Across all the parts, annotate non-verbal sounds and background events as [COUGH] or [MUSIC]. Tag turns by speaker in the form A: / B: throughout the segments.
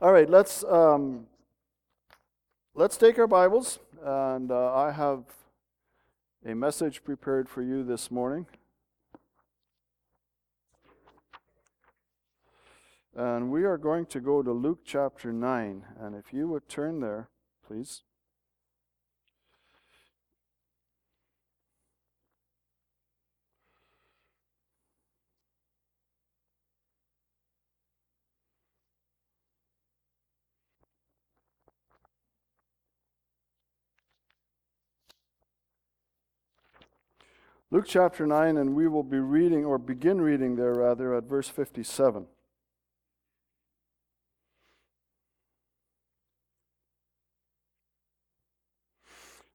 A: All right, let's um, let's take our Bibles, and uh, I have a message prepared for you this morning. And we are going to go to Luke chapter 9. And if you would turn there, please. Luke chapter 9, and we will be reading, or begin reading there rather, at verse 57.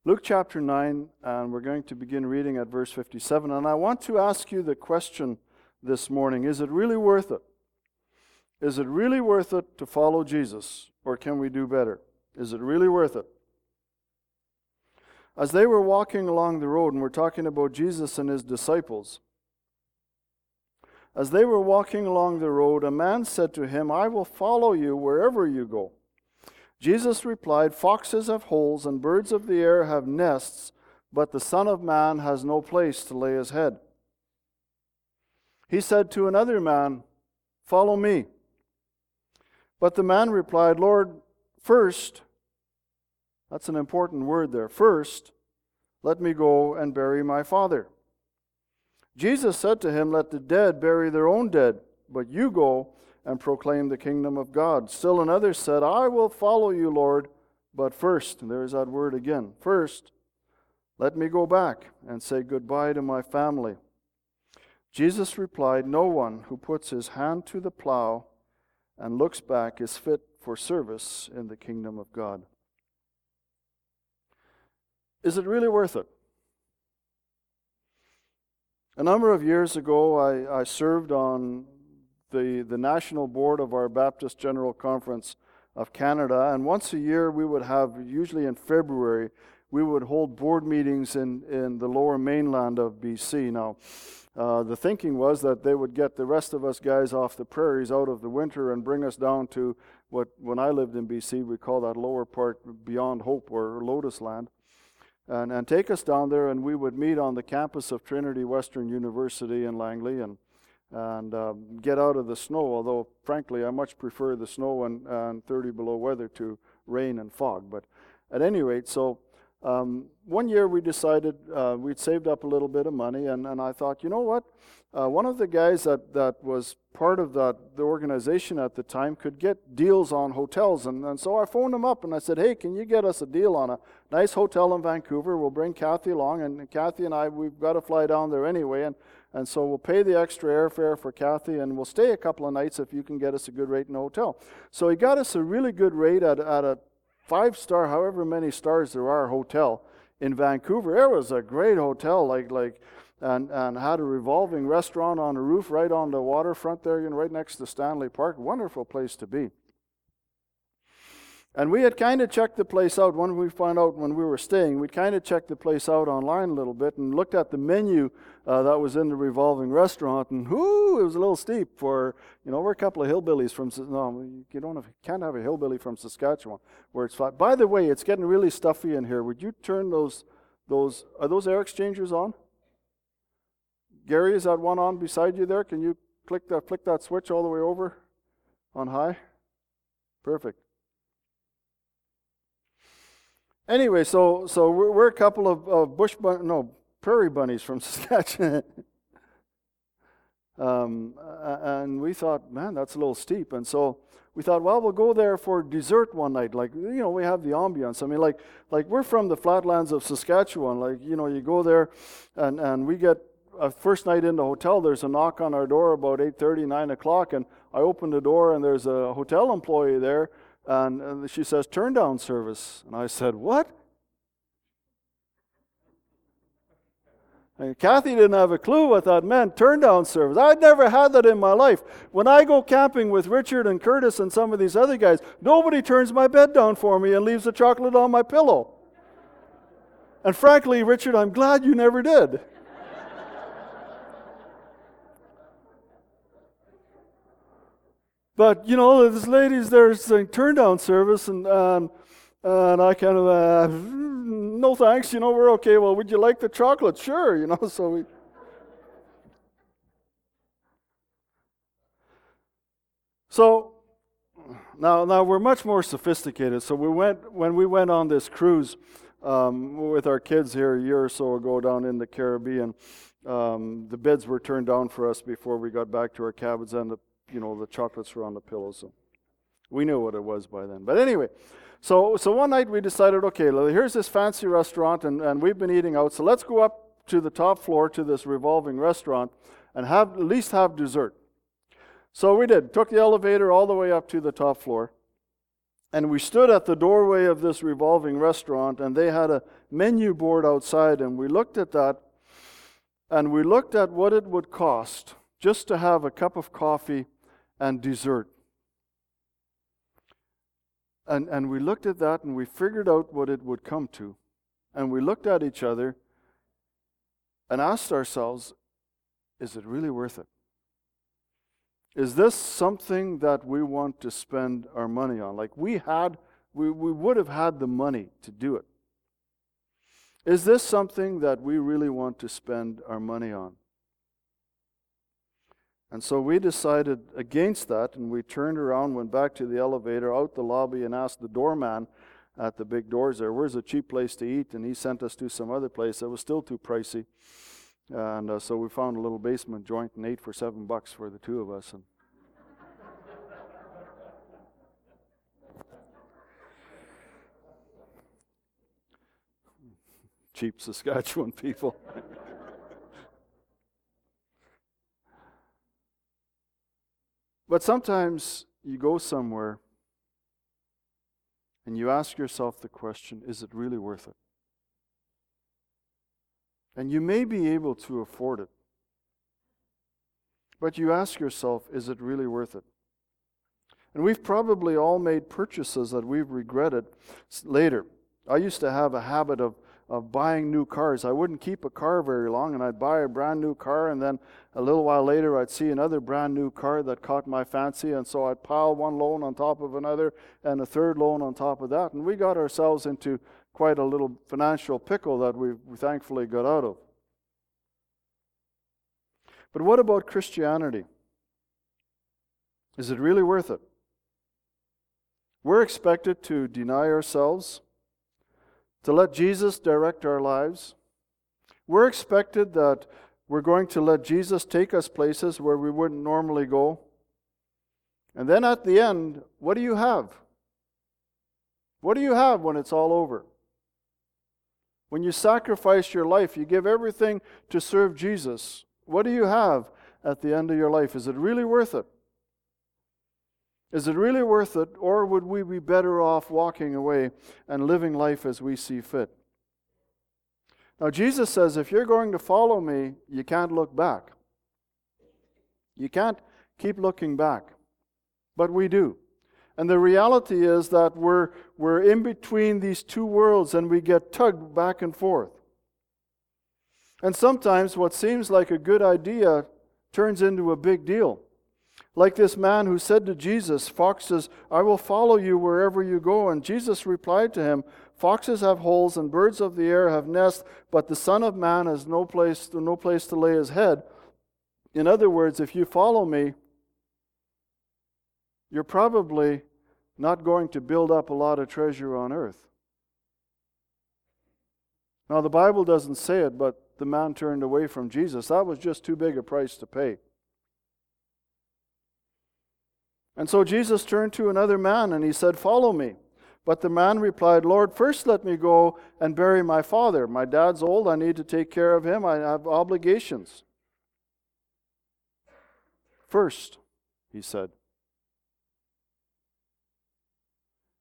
A: Luke chapter 9, and we're going to begin reading at verse 57. And I want to ask you the question this morning Is it really worth it? Is it really worth it to follow Jesus, or can we do better? Is it really worth it? As they were walking along the road, and we're talking about Jesus and his disciples, as they were walking along the road, a man said to him, I will follow you wherever you go. Jesus replied, Foxes have holes, and birds of the air have nests, but the Son of Man has no place to lay his head. He said to another man, Follow me. But the man replied, Lord, first, that's an important word there. First, let me go and bury my father. Jesus said to him, Let the dead bury their own dead, but you go and proclaim the kingdom of God. Still another said, I will follow you, Lord, but first, there's that word again, first, let me go back and say goodbye to my family. Jesus replied, No one who puts his hand to the plow and looks back is fit for service in the kingdom of God. Is it really worth it? A number of years ago, I, I served on the, the national board of our Baptist General Conference of Canada, and once a year we would have, usually in February, we would hold board meetings in, in the lower mainland of BC. Now, uh, the thinking was that they would get the rest of us guys off the prairies out of the winter and bring us down to what, when I lived in BC, we call that lower part beyond hope or lotus land and, and take us down there, and we would meet on the campus of Trinity Western University in Langley and, and um, get out of the snow. Although, frankly, I much prefer the snow and, and 30 below weather to rain and fog. But at any rate, so um, one year we decided uh, we'd saved up a little bit of money, and, and I thought, you know what? Uh, one of the guys that, that was part of that, the organization at the time could get deals on hotels. And, and so I phoned him up and I said, hey, can you get us a deal on a nice hotel in Vancouver? We'll bring Kathy along. And Kathy and I, we've got to fly down there anyway. And, and so we'll pay the extra airfare for Kathy and we'll stay a couple of nights if you can get us a good rate in a hotel. So he got us a really good rate at, at a five star, however many stars there are, hotel in Vancouver. It was a great hotel, like, like, and, and had a revolving restaurant on the roof right on the waterfront there, you know, right next to Stanley Park. Wonderful place to be. And we had kind of checked the place out when we found out when we were staying. We'd kind of checked the place out online a little bit and looked at the menu uh, that was in the revolving restaurant, and whoo, it was a little steep for you know we're a couple of hillbillies from no you don't have, can't have a hillbilly from Saskatchewan where it's flat. By the way, it's getting really stuffy in here. Would you turn those those are those air exchangers on? Gary, is that one on beside you there? Can you click that, flick that switch all the way over on high? Perfect. Anyway, so so we're, we're a couple of, of bush bun- no prairie bunnies from [LAUGHS] Saskatchewan, um, and we thought, man, that's a little steep, and so we thought, well, we'll go there for dessert one night. Like you know, we have the ambiance. I mean, like like we're from the flatlands of Saskatchewan. Like you know, you go there, and and we get a first night in the hotel, there's a knock on our door about 8.30, 9 o'clock, and I open the door and there's a hotel employee there, and, and she says, turn down service. And I said, what? And Kathy didn't have a clue what that meant, turn down service. I'd never had that in my life. When I go camping with Richard and Curtis and some of these other guys, nobody turns my bed down for me and leaves the chocolate on my pillow. And frankly, Richard, I'm glad you never did. But you know, this lady's there saying turn down service, and and, and I kind of uh, no thanks. You know, we're okay. Well, would you like the chocolate? Sure. You know, [LAUGHS] so we. So now, now we're much more sophisticated. So we went when we went on this cruise um, with our kids here a year or so ago down in the Caribbean. Um, the beds were turned down for us before we got back to our cabins, and the you know the chocolates were on the pillows. So we knew what it was by then. But anyway, so so one night we decided, okay, here's this fancy restaurant, and, and we've been eating out. So let's go up to the top floor to this revolving restaurant and have at least have dessert. So we did. Took the elevator all the way up to the top floor. And we stood at the doorway of this revolving restaurant, and they had a menu board outside, and we looked at that, and we looked at what it would cost just to have a cup of coffee and dessert. And, and we looked at that, and we figured out what it would come to. And we looked at each other and asked ourselves, is it really worth it? Is this something that we want to spend our money on? Like we had, we, we would have had the money to do it. Is this something that we really want to spend our money on? And so we decided against that, and we turned around, went back to the elevator, out the lobby, and asked the doorman at the big doors there, where's a cheap place to eat? And he sent us to some other place that was still too pricey. And uh, so we found a little basement joint and ate for seven bucks for the two of us. And [LAUGHS] cheap Saskatchewan people. [LAUGHS] but sometimes you go somewhere and you ask yourself the question is it really worth it? And you may be able to afford it. But you ask yourself, is it really worth it? And we've probably all made purchases that we've regretted later. I used to have a habit of, of buying new cars. I wouldn't keep a car very long, and I'd buy a brand new car, and then a little while later I'd see another brand new car that caught my fancy, and so I'd pile one loan on top of another and a third loan on top of that. And we got ourselves into quite a little financial pickle that we thankfully got out of. But what about Christianity? Is it really worth it? We're expected to deny ourselves, to let Jesus direct our lives. We're expected that we're going to let Jesus take us places where we wouldn't normally go. And then at the end, what do you have? What do you have when it's all over? When you sacrifice your life, you give everything to serve Jesus. What do you have at the end of your life? Is it really worth it? Is it really worth it, or would we be better off walking away and living life as we see fit? Now, Jesus says if you're going to follow me, you can't look back. You can't keep looking back. But we do. And the reality is that we're, we're in between these two worlds and we get tugged back and forth. And sometimes what seems like a good idea turns into a big deal. Like this man who said to Jesus, Foxes, I will follow you wherever you go. And Jesus replied to him, Foxes have holes and birds of the air have nests, but the Son of Man has no place, no place to lay his head. In other words, if you follow me, you're probably not going to build up a lot of treasure on earth. Now, the Bible doesn't say it, but the man turned away from Jesus. That was just too big a price to pay. And so Jesus turned to another man and he said, Follow me. But the man replied, Lord, first let me go and bury my father. My dad's old. I need to take care of him. I have obligations. First, he said.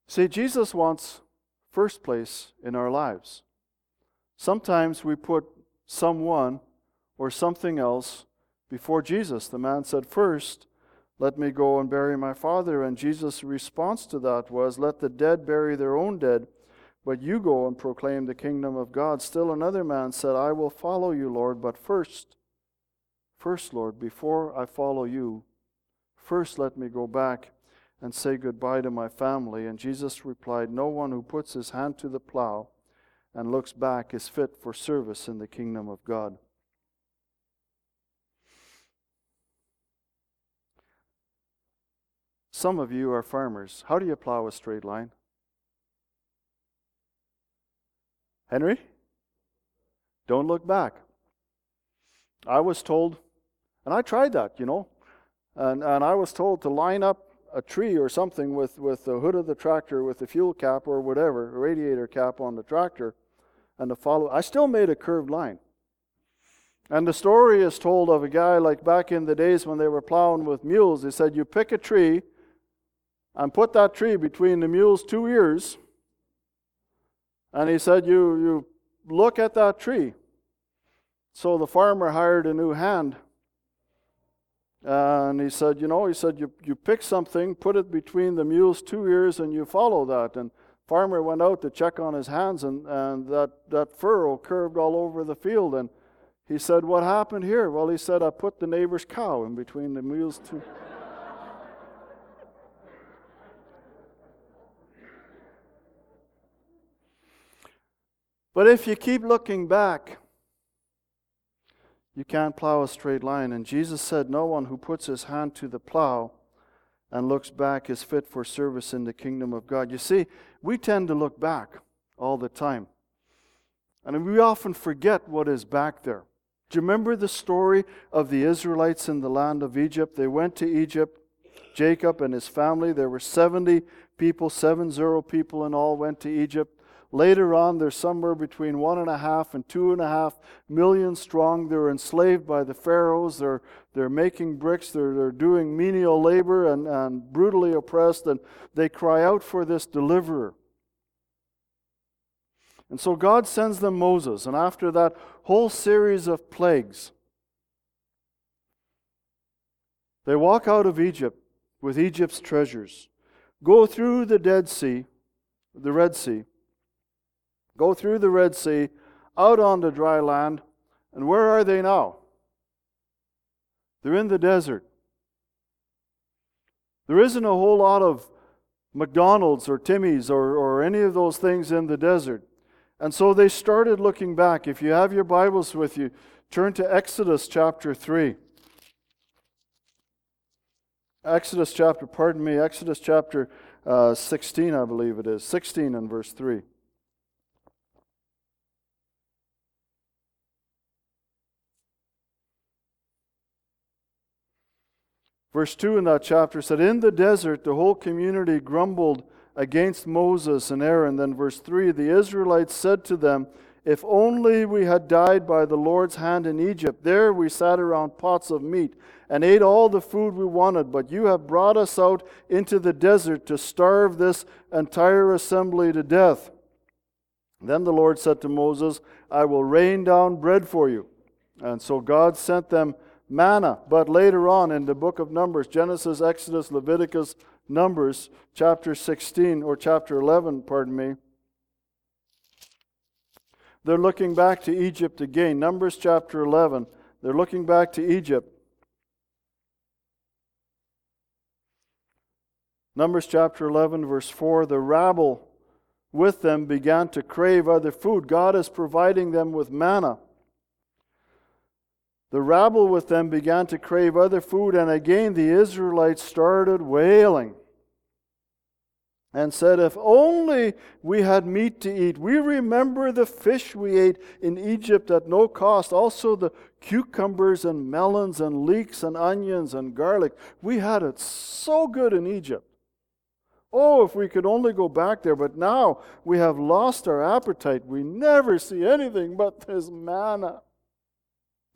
A: See, Jesus wants first place in our lives. Sometimes we put someone or something else before Jesus. The man said, First, let me go and bury my father. And Jesus' response to that was, Let the dead bury their own dead, but you go and proclaim the kingdom of God. Still another man said, I will follow you, Lord, but first, first, Lord, before I follow you, First, let me go back and say goodbye to my family. And Jesus replied, No one who puts his hand to the plow and looks back is fit for service in the kingdom of God. Some of you are farmers. How do you plow a straight line? Henry? Don't look back. I was told, and I tried that, you know, and, and I was told to line up a tree or something with, with the hood of the tractor with the fuel cap or whatever, radiator cap on the tractor, and to follow. I still made a curved line. And the story is told of a guy like back in the days when they were plowing with mules. They said, You pick a tree and put that tree between the mule's two ears. And he said, You, you look at that tree. So the farmer hired a new hand and he said, you know, he said, you, you pick something, put it between the mule's two ears, and you follow that. And farmer went out to check on his hands, and, and that, that furrow curved all over the field. And he said, what happened here? Well, he said, I put the neighbor's cow in between the mule's two. But if you keep looking back, you can't plow a straight line. And Jesus said, No one who puts his hand to the plow and looks back is fit for service in the kingdom of God. You see, we tend to look back all the time. And we often forget what is back there. Do you remember the story of the Israelites in the land of Egypt? They went to Egypt. Jacob and his family, there were 70 people, seven zero people in all, went to Egypt. Later on, they're somewhere between one and a half and two and a half million strong. They're enslaved by the pharaohs. They're, they're making bricks. They're, they're doing menial labor and, and brutally oppressed. And they cry out for this deliverer. And so God sends them Moses. And after that whole series of plagues, they walk out of Egypt with Egypt's treasures, go through the Dead Sea, the Red Sea go through the Red Sea, out onto dry land, and where are they now? They're in the desert. There isn't a whole lot of McDonald's or Timmy's or, or any of those things in the desert. And so they started looking back. If you have your Bibles with you, turn to Exodus chapter 3. Exodus chapter, pardon me, Exodus chapter uh, 16, I believe it is. 16 and verse 3. Verse 2 in that chapter said, In the desert, the whole community grumbled against Moses and Aaron. Then, verse 3 the Israelites said to them, If only we had died by the Lord's hand in Egypt. There we sat around pots of meat and ate all the food we wanted. But you have brought us out into the desert to starve this entire assembly to death. Then the Lord said to Moses, I will rain down bread for you. And so God sent them manna. But later on in the book of Numbers, Genesis, Exodus, Leviticus, Numbers, chapter 16 or chapter 11, pardon me, they're looking back to Egypt again. Numbers chapter 11, they're looking back to Egypt. Numbers chapter 11, verse 4 the rabble with them began to crave other food. God is providing them with manna. The rabble with them began to crave other food, and again the Israelites started wailing and said, If only we had meat to eat. We remember the fish we ate in Egypt at no cost, also the cucumbers and melons and leeks and onions and garlic. We had it so good in Egypt. Oh, if we could only go back there, but now we have lost our appetite. We never see anything but this manna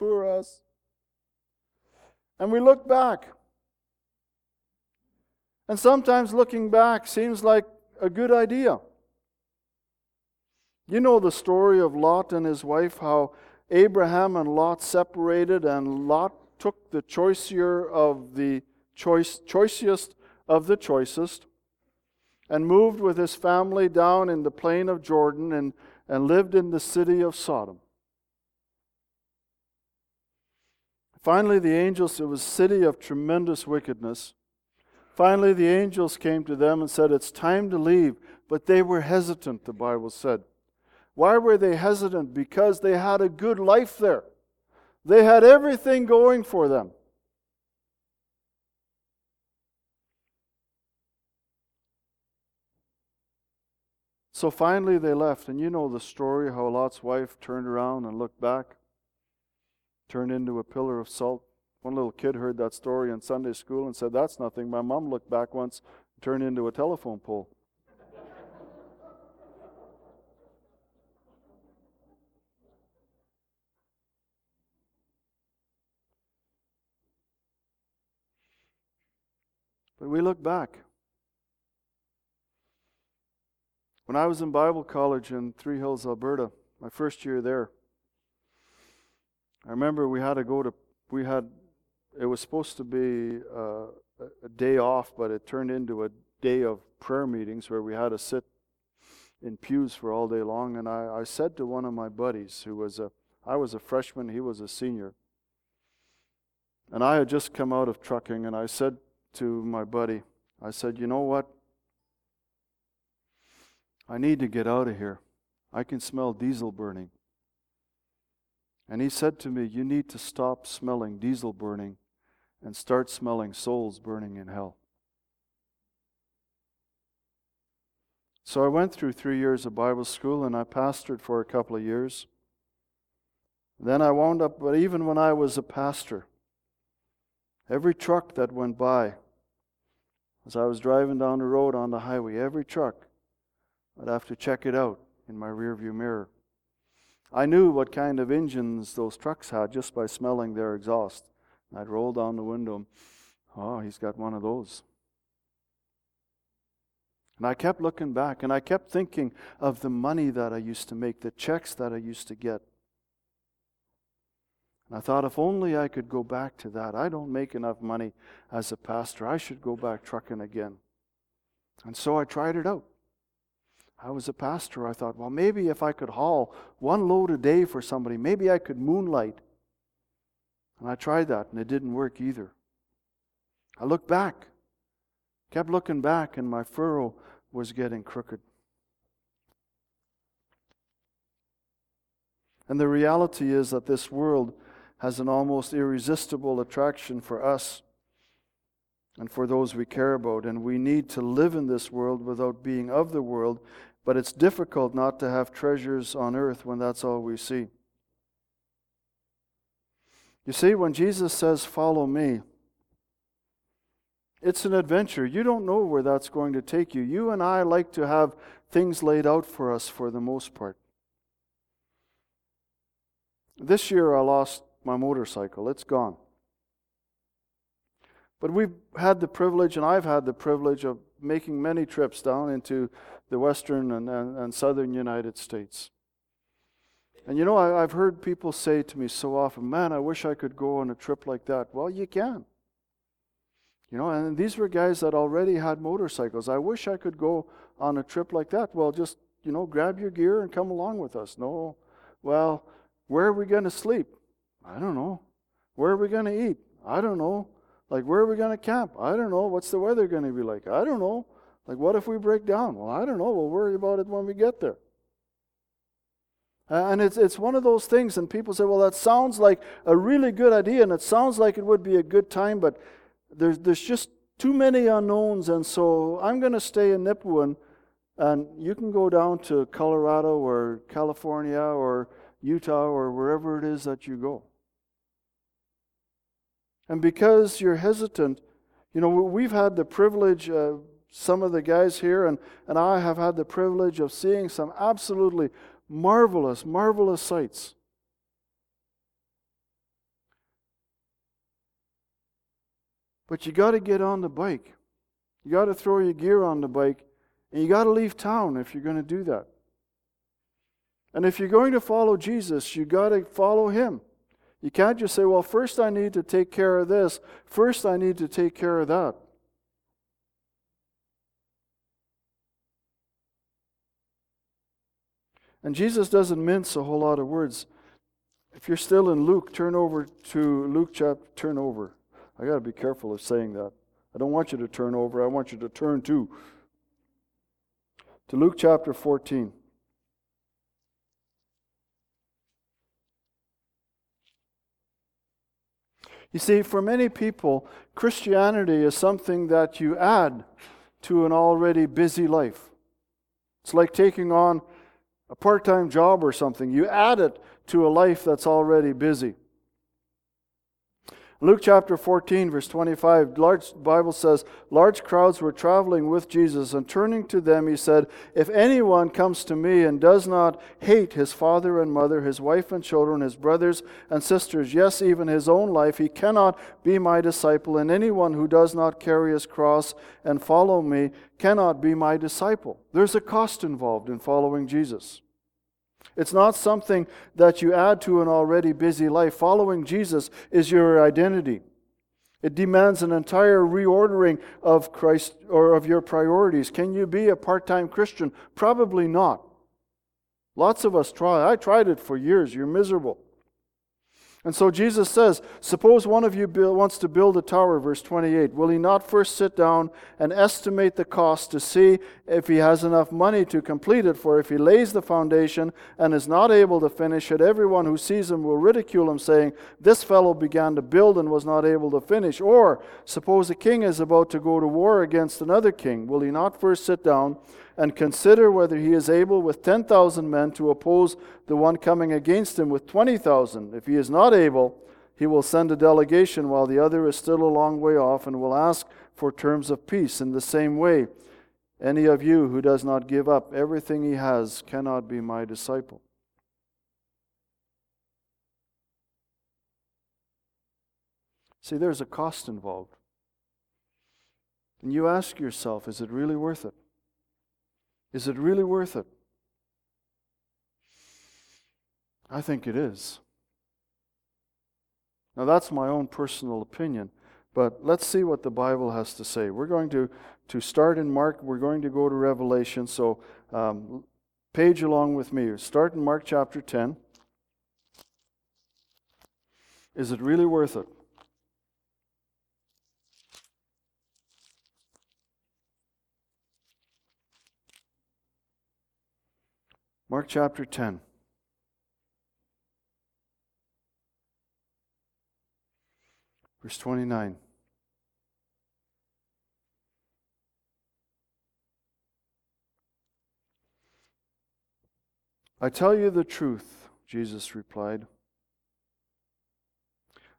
A: us. And we look back. And sometimes looking back seems like a good idea. You know the story of Lot and his wife, how Abraham and Lot separated, and Lot took the choicier of the choice, choicest of the choicest and moved with his family down in the plain of Jordan and, and lived in the city of Sodom. Finally, the angels, it was a city of tremendous wickedness. Finally, the angels came to them and said, It's time to leave. But they were hesitant, the Bible said. Why were they hesitant? Because they had a good life there, they had everything going for them. So finally they left. And you know the story how Lot's wife turned around and looked back, turned into a pillar of salt. One little kid heard that story in Sunday school and said, That's nothing. My mom looked back once, turned into a telephone pole. but we look back. When I was in Bible college in Three Hills, Alberta, my first year there, I remember we had to go to, we had it was supposed to be uh, a day off, but it turned into a day of prayer meetings where we had to sit in pews for all day long. And I, I said to one of my buddies, who was a, I was a freshman, he was a senior, and I had just come out of trucking, and I said to my buddy, I said, you know what? I need to get out of here. I can smell diesel burning. And he said to me, You need to stop smelling diesel burning and start smelling souls burning in hell. So I went through three years of Bible school and I pastored for a couple of years. Then I wound up, but even when I was a pastor, every truck that went by, as I was driving down the road on the highway, every truck, I'd have to check it out in my rearview mirror. I knew what kind of engines those trucks had just by smelling their exhaust. I'd roll down the window. Oh, he's got one of those. And I kept looking back and I kept thinking of the money that I used to make, the checks that I used to get. And I thought, if only I could go back to that. I don't make enough money as a pastor. I should go back trucking again. And so I tried it out. I was a pastor. I thought, well, maybe if I could haul one load a day for somebody, maybe I could moonlight and I tried that, and it didn't work either. I looked back, kept looking back, and my furrow was getting crooked. And the reality is that this world has an almost irresistible attraction for us and for those we care about. And we need to live in this world without being of the world, but it's difficult not to have treasures on earth when that's all we see. You see, when Jesus says, Follow me, it's an adventure. You don't know where that's going to take you. You and I like to have things laid out for us for the most part. This year I lost my motorcycle, it's gone. But we've had the privilege, and I've had the privilege of making many trips down into the western and, and, and southern United States. And you know, I, have heard people say to me so often, man, I wish I could go on a trip like that. Well, you can. You know, and these were guys that already had motorcycles. I wish I could go on a trip like that. Well, just, you know, grab your gear and come along with us. No. Well, where are we going to sleep? I don't know. Where are we going to eat? I don't know. Like, where are we going to camp? I don't know. What's the weather going to be like? I don't know. Like, what if we break down? Well, I don't know. We'll worry about it when we get there. And it's, it's one of those things, and people say, well, that sounds like a really good idea, and it sounds like it would be a good time, but there's, there's just too many unknowns, and so I'm going to stay in Nipawin, and you can go down to Colorado or California or Utah or wherever it is that you go. And because you're hesitant, you know, we've had the privilege, uh, some of the guys here, and, and I have had the privilege of seeing some absolutely marvelous, marvelous sights. But you got to get on the bike. You got to throw your gear on the bike, and you got to leave town if you're going to do that. And if you're going to follow Jesus, you got to follow him. You can't just say, well, first I need to take care of this, first I need to take care of that. And Jesus doesn't mince a whole lot of words. If you're still in Luke, turn over to Luke chapter, turn over. I got to be careful of saying that. I don't want you to turn over, I want you to turn to. To Luke chapter 14. You see, for many people, Christianity is something that you add to an already busy life. It's like taking on a part time job or something. You add it to a life that's already busy. Luke chapter 14, verse 25, large Bible says, large crowds were traveling with Jesus, and turning to them, he said, If anyone comes to me and does not hate his father and mother, his wife and children, his brothers and sisters, yes, even his own life, he cannot be my disciple. And anyone who does not carry his cross and follow me cannot be my disciple. There's a cost involved in following Jesus. It's not something that you add to an already busy life. Following Jesus is your identity. It demands an entire reordering of Christ or of your priorities. Can you be a part-time Christian? Probably not. Lots of us try. I tried it for years. You're miserable. And so Jesus says, Suppose one of you build, wants to build a tower, verse 28. Will he not first sit down and estimate the cost to see if he has enough money to complete it? For if he lays the foundation and is not able to finish it, everyone who sees him will ridicule him, saying, This fellow began to build and was not able to finish. Or suppose a king is about to go to war against another king. Will he not first sit down? And consider whether he is able with 10,000 men to oppose the one coming against him with 20,000. If he is not able, he will send a delegation while the other is still a long way off and will ask for terms of peace. In the same way, any of you who does not give up everything he has cannot be my disciple. See, there's a cost involved. And you ask yourself, is it really worth it? Is it really worth it? I think it is. Now, that's my own personal opinion, but let's see what the Bible has to say. We're going to, to start in Mark, we're going to go to Revelation, so um, page along with me. Start in Mark chapter 10. Is it really worth it? Mark chapter 10. Verse 29. I tell you the truth, Jesus replied.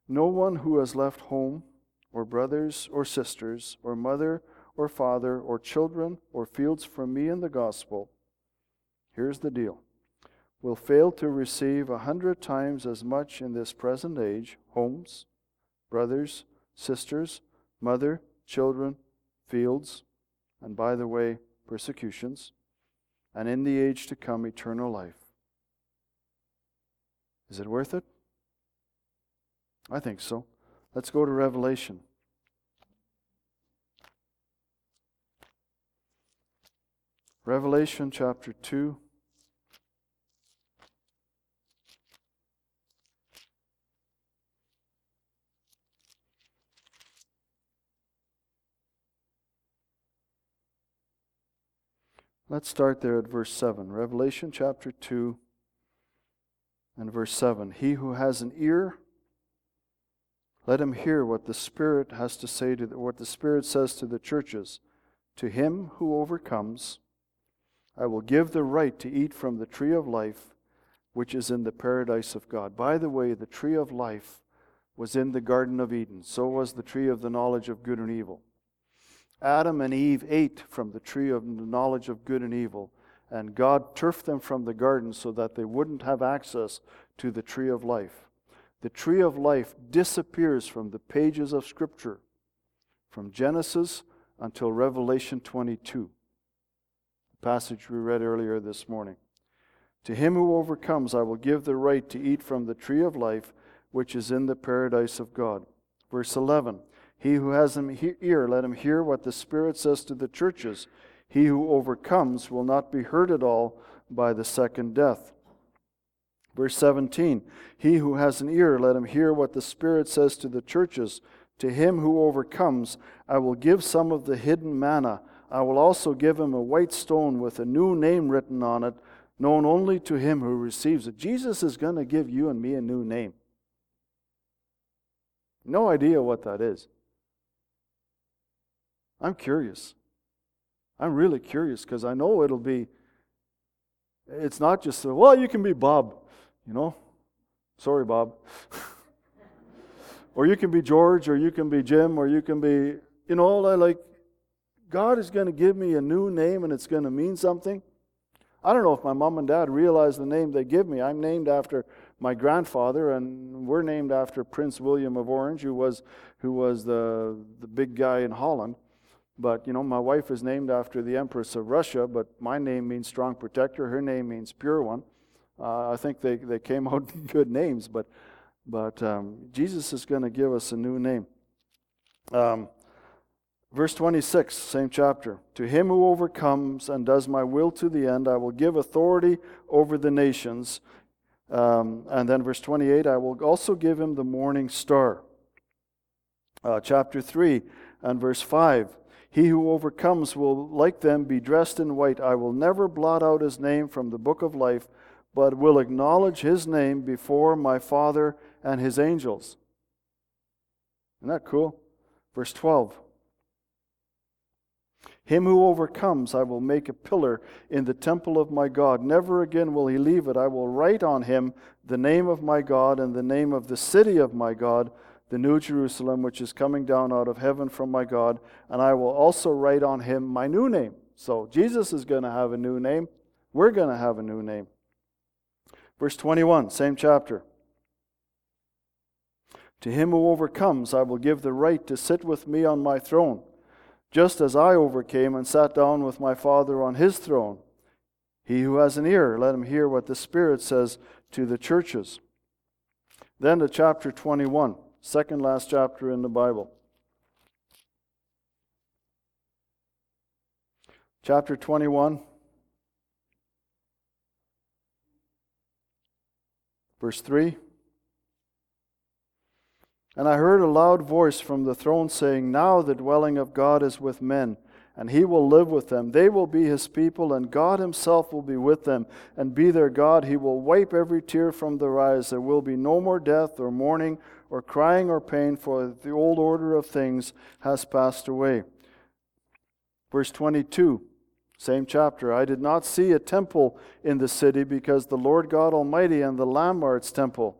A: No one who has left home, or brothers, or sisters, or mother, or father, or children, or fields for me in the gospel, Here's the deal We'll fail to receive a hundred times as much in this present age homes, brothers, sisters, mother, children, fields, and by the way, persecutions, and in the age to come, eternal life. Is it worth it? I think so. Let's go to Revelation. Revelation chapter 2. Let's start there at verse 7. Revelation chapter 2 and verse 7. He who has an ear, let him hear what the Spirit has to say to the, what the Spirit says to the churches. To him who overcomes, I will give the right to eat from the tree of life, which is in the paradise of God. By the way, the tree of life was in the Garden of Eden. So was the tree of the knowledge of good and evil. Adam and Eve ate from the tree of the knowledge of good and evil, and God turfed them from the garden so that they wouldn't have access to the tree of life. The tree of life disappears from the pages of Scripture, from Genesis until Revelation 22, the passage we read earlier this morning. To him who overcomes, I will give the right to eat from the tree of life, which is in the paradise of God. Verse 11. He who has an ear, let him hear what the Spirit says to the churches. He who overcomes will not be hurt at all by the second death. Verse 17 He who has an ear, let him hear what the Spirit says to the churches. To him who overcomes, I will give some of the hidden manna. I will also give him a white stone with a new name written on it, known only to him who receives it. Jesus is going to give you and me a new name. No idea what that is. I'm curious. I'm really curious because I know it'll be, it's not just, a, well, you can be Bob, you know. Sorry, Bob. [LAUGHS] or you can be George, or you can be Jim, or you can be, you know, I like, God is going to give me a new name and it's going to mean something. I don't know if my mom and dad realize the name they give me. I'm named after my grandfather, and we're named after Prince William of Orange, who was, who was the, the big guy in Holland. But, you know, my wife is named after the Empress of Russia, but my name means strong protector. Her name means pure one. Uh, I think they, they came out [LAUGHS] good names, but, but um, Jesus is going to give us a new name. Um, verse 26, same chapter. To him who overcomes and does my will to the end, I will give authority over the nations. Um, and then verse 28, I will also give him the morning star. Uh, chapter 3 and verse 5. He who overcomes will, like them, be dressed in white. I will never blot out his name from the book of life, but will acknowledge his name before my Father and his angels. Isn't that cool? Verse 12. Him who overcomes, I will make a pillar in the temple of my God. Never again will he leave it. I will write on him the name of my God and the name of the city of my God the new Jerusalem, which is coming down out of heaven from my God, and I will also write on him my new name. So Jesus is going to have a new name. We're going to have a new name. Verse 21, same chapter. To him who overcomes, I will give the right to sit with me on my throne, just as I overcame and sat down with my Father on his throne. He who has an ear, let him hear what the Spirit says to the churches. Then to chapter 21, second last chapter in the Bible. Chapter 21, verse 3. And I heard a loud voice from the throne saying, Now the dwelling of God is with men and he will live with them. They will be his people, and God himself will be with them and be their God. He will wipe every tear from their eyes. There will be no more death, or mourning, or crying, or pain, for the old order of things has passed away. Verse 22, same chapter. I did not see a temple in the city because the Lord God Almighty and the Lamb are its temple.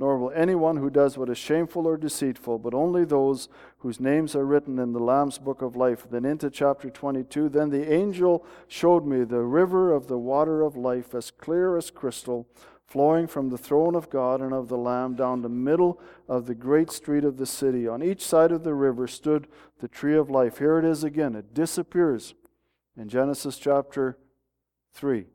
A: nor will anyone who does what is shameful or deceitful, but only those whose names are written in the Lamb's book of life. Then into chapter 22. Then the angel showed me the river of the water of life, as clear as crystal flowing from the throne of God and of the Lamb down the middle of the great street of the city. On each side of the river stood the tree of life. Here it is again. It disappears in Genesis chapter 3.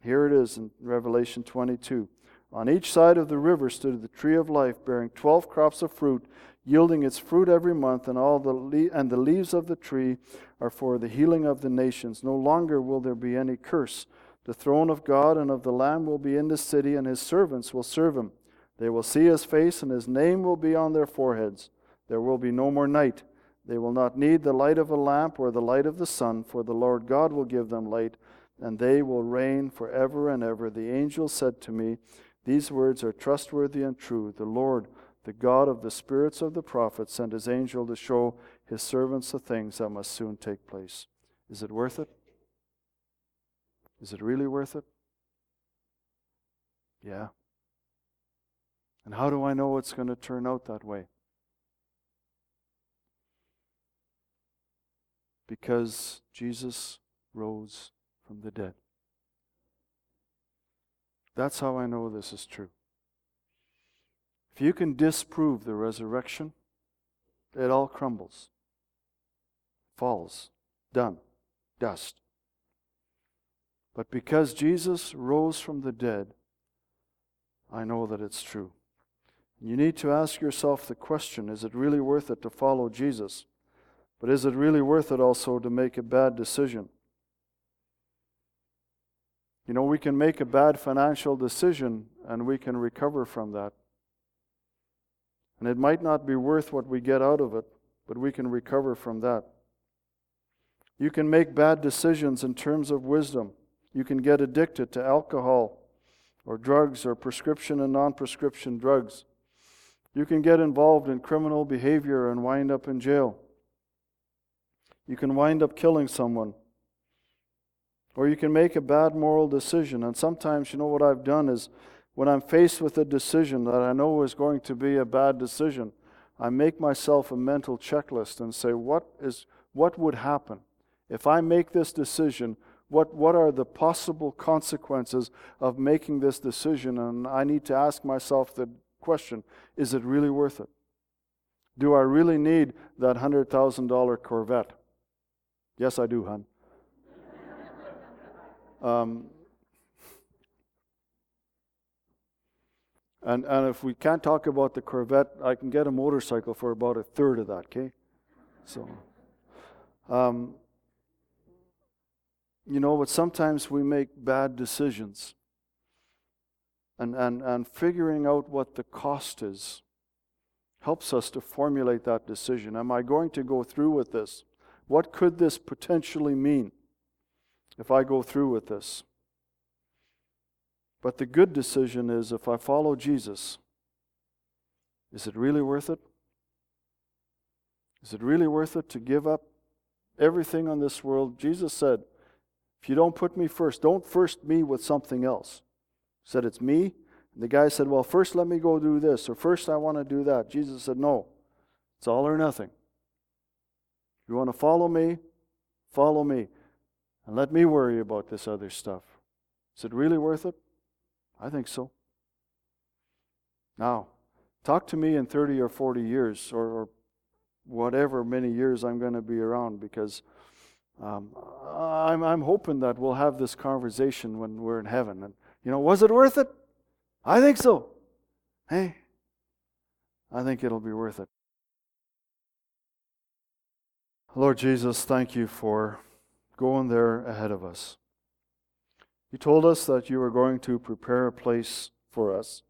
A: Here it is in Revelation 22. On each side of the river stood the tree of life, bearing twelve crops of fruit, yielding its fruit every month, and all the le- and the leaves of the tree are for the healing of the nations. No longer will there be any curse. The throne of God and of the Lamb will be in the city, and his servants will serve him. They will see his face, and his name will be on their foreheads. There will be no more night. They will not need the light of a lamp or the light of the sun, for the Lord God will give them light, and they will reign forever and ever. The angel said to me, These words are trustworthy and true. The Lord, the God of the spirits of the prophets, sent his angel to show his servants the things that must soon take place. Is it worth it? Is it really worth it? Yeah. And how do I know it's going to turn out that way? Because Jesus rose from the dead. That's how I know this is true. If you can disprove the resurrection, it all crumbles, falls, done, dust. But because Jesus rose from the dead, I know that it's true. You need to ask yourself the question is it really worth it to follow Jesus? But is it really worth it also to make a bad decision? You know, we can make a bad financial decision and we can recover from that. And it might not be worth what we get out of it, but we can recover from that. You can make bad decisions in terms of wisdom. You can get addicted to alcohol or drugs or prescription and non prescription drugs. You can get involved in criminal behavior and wind up in jail. You can wind up killing someone. Or you can make a bad moral decision. And sometimes, you know, what I've done is when I'm faced with a decision that I know is going to be a bad decision, I make myself a mental checklist and say, what, is, what would happen? If I make this decision, what, what are the possible consequences of making this decision? And I need to ask myself the question is it really worth it? Do I really need that $100,000 Corvette? Yes, I do, hon. Um, and, and if we can't talk about the Corvette, I can get a motorcycle for about a third of that, okay? So, um, you know, but sometimes we make bad decisions. And, and, and figuring out what the cost is helps us to formulate that decision. Am I going to go through with this? What could this potentially mean if I go through with this? But the good decision is if I follow Jesus, is it really worth it? Is it really worth it to give up everything on this world? Jesus said, if you don't put me first, don't first me with something else. He said, It's me. And the guy said, Well, first let me go do this, or first I want to do that. Jesus said, No, it's all or nothing. You want to follow me? Follow me. And let me worry about this other stuff. Is it really worth it? I think so. Now, talk to me in 30 or 40 years, or, or whatever many years I'm going to be around, because um, I'm, I'm hoping that we'll have this conversation when we're in heaven. And, you know, was it worth it? I think so. Hey, I think it'll be worth it. Lord Jesus, thank you for going there ahead of us. You told us that you were going to prepare a place for us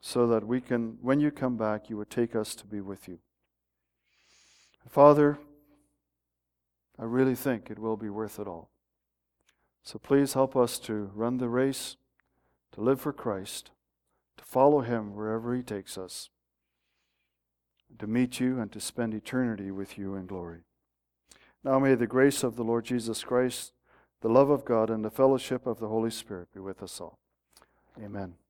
A: so that we can, when you come back, you would take us to be with you. Father, I really think it will be worth it all. So please help us to run the race, to live for Christ, to follow Him wherever He takes us, to meet you and to spend eternity with you in glory. Now may the grace of the Lord Jesus Christ, the love of God, and the fellowship of the Holy Spirit be with us all. Amen.